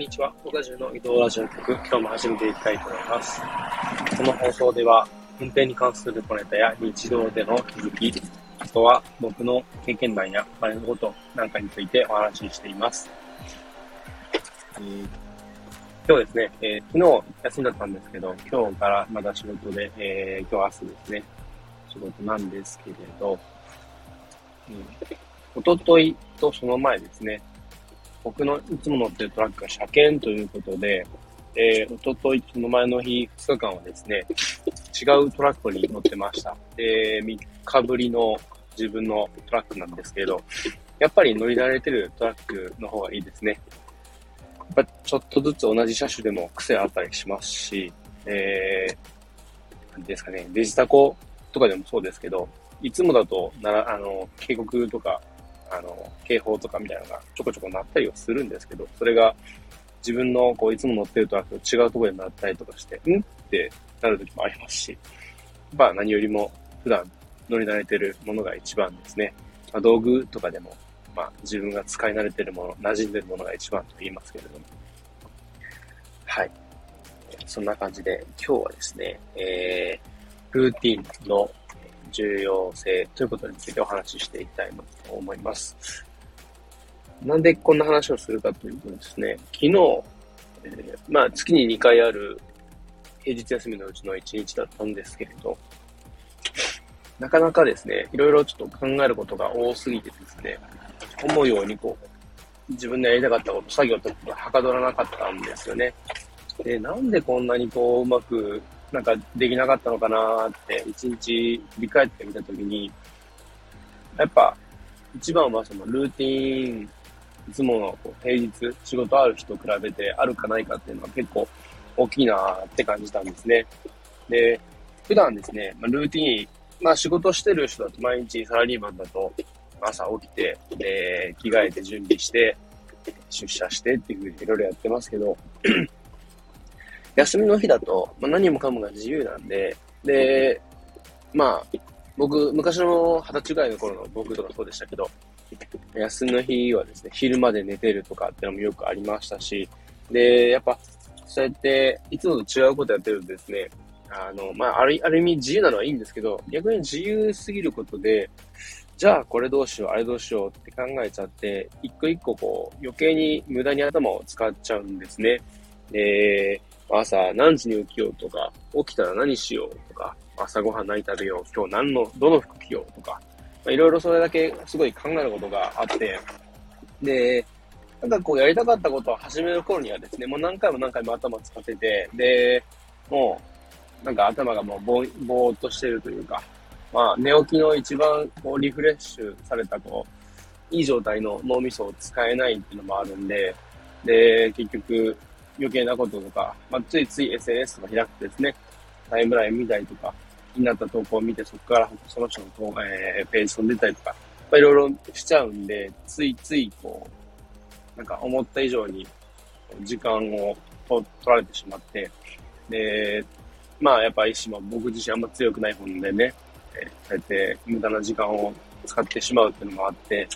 んにちは。岡中の移動ラジオ局、今日も始めていきたいと思います。この放送では、運転に関する小ネタや日常での気づき、あとは僕の経験談やお金のことなんかについてお話ししています。えー、今日ですね、えー、昨日休みだったんですけど、今日からまだ仕事で、えー、今日明日ですね、仕事なんですけれど、うん、おとといとその前ですね、僕のいつも乗ってるトラックが車検ということで、えー、おととい、その前の日、2日間はですね、違うトラックに乗ってました。で、3日ぶりの自分のトラックなんですけど、やっぱり乗り慣れてるトラックの方がいいですね。やっぱちょっとずつ同じ車種でも癖あったりしますし、えー、なんですかね、デジタコとかでもそうですけど、いつもだとなら、あの、警告とかあの、警報とかみたいなのがちょこちょこ鳴ったりはするんですけど、それが自分のこういつも乗ってるトラックと違うところで鳴ったりとかして、んってなる時もありますし、まあ何よりも普段乗り慣れてるものが一番ですね。まあ、道具とかでも、まあ自分が使い慣れてるもの、馴染んでるものが一番と言いますけれども。はい。そんな感じで今日はですね、えー、ルーティンの重要性ということについてお話ししていきたいなと思います。なんでこんな話をするかというとですね、昨日、えー、まあ月に2回ある平日休みのうちの1日だったんですけれど、なかなかですね、いろいろちょっと考えることが多すぎてですね、思うようにこう、自分でやりたかったこと、作業とかはかどらなかったんですよね。で、なんでこんなにこう、うまくなんかできなかったのかなって一日振り返ってみたときに、やっぱ一番はそのルーティン、いつものこう平日仕事ある人比べてあるかないかっていうのは結構大きいなって感じたんですね。で、普段ですね、ま、ルーティン、まあ仕事してる人だと毎日サラリーマンだと朝起きて、で、着替えて準備して、出社してっていうふうにいろいろやってますけど、休みの日だと、まあ、何もかもが自由なんで、で、まあ、僕、昔の二十歳ぐらいの頃の僕とかそうでしたけど、休みの日はですね、昼まで寝てるとかってのもよくありましたし、で、やっぱ、そうやって、いつもと違うことやってるとですね、あの、まあ、ある、ある意味自由なのはいいんですけど、逆に自由すぎることで、じゃあこれどうしよう、あれどうしようって考えちゃって、一個一個こう、余計に無駄に頭を使っちゃうんですね。で、朝何時に起きようとか、起きたら何しようとか、朝ごはん何食べよう、今日何の、どの服着ようとか、いろいろそれだけすごい考えることがあって、で、なんかこうやりたかったことを始める頃にはですね、もう何回も何回も頭使ってて、で、もう、なんか頭がもうぼぼーっとしてるというか、まあ寝起きの一番こうリフレッシュされたこう、いい状態の脳みそを使えないっていうのもあるんで、で、結局、余計なこととか、まあ、ついつい SNS とか開くとですね、タイムライン見たりとか、気になった投稿を見て、そこからその人の、えー、ページ飛んでたりとか、まあ、いろいろしちゃうんで、ついついこう、なんか思った以上に時間を取られてしまって、で、まあやっぱ意志も僕自身あんま強くない方でね、えー、そうやって無駄な時間を使ってしまうっていうのもあって、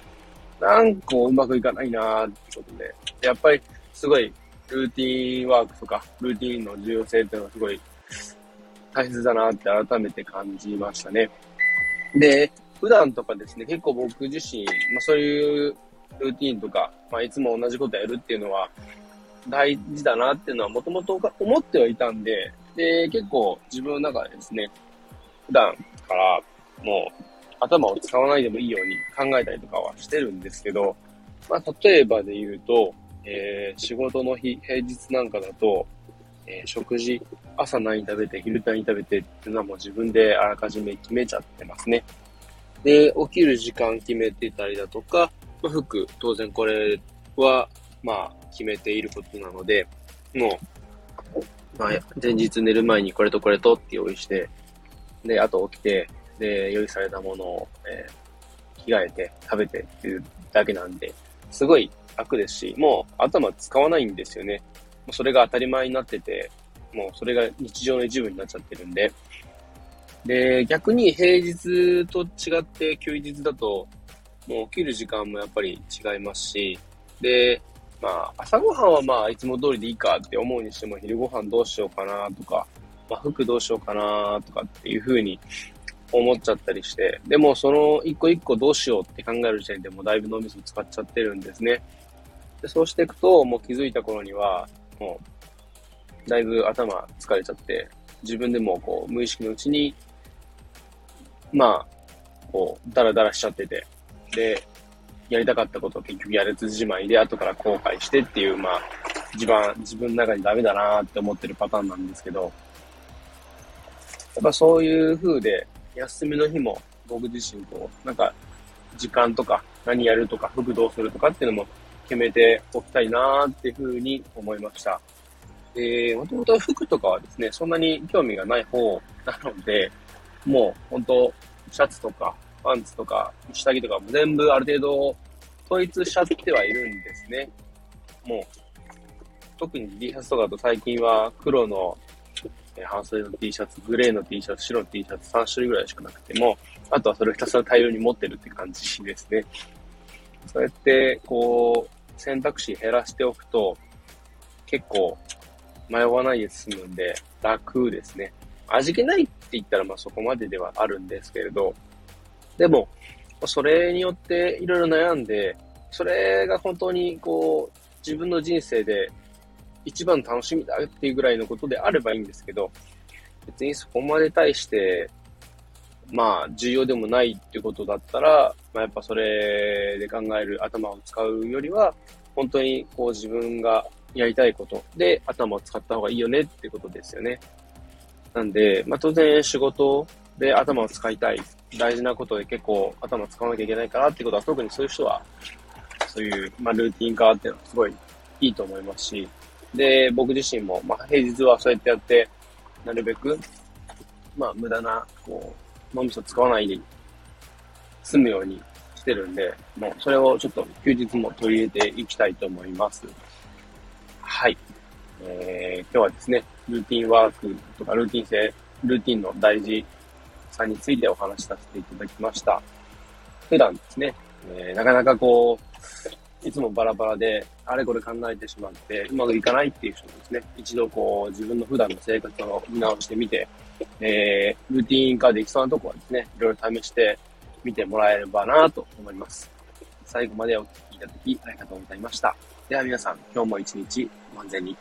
なんかうまくいかないなーってことで、やっぱりすごいルーティンワークとか、ルーティンの重要性っていうのはすごい大切だなって改めて感じましたね。で、普段とかですね、結構僕自身、まあそういうルーティンとか、まあいつも同じことやるっていうのは大事だなっていうのはもともと思ってはいたんで、で、結構自分の中でですね、普段からもう頭を使わないでもいいように考えたりとかはしてるんですけど、まあ例えばで言うと、えー、仕事の日、平日なんかだと、えー、食事、朝何食べて、昼何食べてっていうのはもう自分であらかじめ決めちゃってますね。で、起きる時間決めてたりだとか、まあ、服、当然これは、まあ、決めていることなので、もう、まあ、前日寝る前にこれとこれとって用意して、で、あと起きて、で、用意されたものを、えー、着替えて食べてっていうだけなんで、すごい楽ですし、もう頭使わないんですよね。もうそれが当たり前になってて、もうそれが日常の一部になっちゃってるんで。で、逆に平日と違って休日だと、もう起きる時間もやっぱり違いますし、で、まあ、朝ごはんはまあ、いつも通りでいいかって思うにしても、昼ごはんどうしようかなとか、まあ、服どうしようかなとかっていうふうに思っちゃったりして、でもその一個一個どうしようって考える時点でもうだいぶ脳みそ使っちゃってるんですね。でそうしていくと、もう気づいた頃には、もう、だいぶ頭疲れちゃって、自分でもこう、無意識のうちに、まあ、こう、ダラダラしちゃってて、で、やりたかったことを結局やれずじまいで、後から後悔してっていう、まあ、一番自分の中にダメだなって思ってるパターンなんですけど、やっぱそういう風で、休みの日も僕自身こう、なんか、時間とか、何やるとか、服どうするとかっていうのも決めておきたいなーっていう風に思いました。えー、もともと服とかはですね、そんなに興味がない方なので、もう本当、シャツとか、パンツとか、下着とかも全部ある程度統一しちゃってはいるんですね。もう、特に T シャツとかだと最近は黒の半袖の T シャツ、グレーの T シャツ、白の T シャツ3種類ぐらいしかなくても、あとはそれをひたすら大量に持ってるって感じですね。そうやって、こう、選択肢減らしておくと、結構迷わないで済むんで、楽ですね。味気ないって言ったらまあそこまでではあるんですけれど、でも、それによっていろいろ悩んで、それが本当にこう、自分の人生で一番楽しみだっていうぐらいのことであればいいんですけど、別にそこまで対して、まあ、重要でもないってことだったら、まあ、やっぱそれで考える頭を使うよりは、本当にこう自分がやりたいことで頭を使った方がいいよねってことですよね。なんで、まあ当然仕事で頭を使いたい。大事なことで結構頭を使わなきゃいけないからってことは特にそういう人は、そういう、まあ、ルーティン化っていうのはすごいいいと思いますし、で、僕自身も、まあ、平日はそうやってやって、なるべく、まあ、無駄な、こう、脳みそ使わないで済むようにしてるんで、もう、それをちょっと休日も取り入れていきたいと思います。はい。えー、今日はですね、ルーティンワークとかルーティン性、ルーティンの大事さについてお話しさせていただきました。普段ですね、えー、なかなかこう、いつもバラバラで、あれこれ考えてしまって、うまくいかないっていう人もですね、一度こう、自分の普段の生活を見直してみて、えー、ルーティン化できそうなとこはですね、いろいろ試してみてもらえればなと思います。最後までお聞きいただきありがとうございました。では皆さん、今日も一日ご安全に。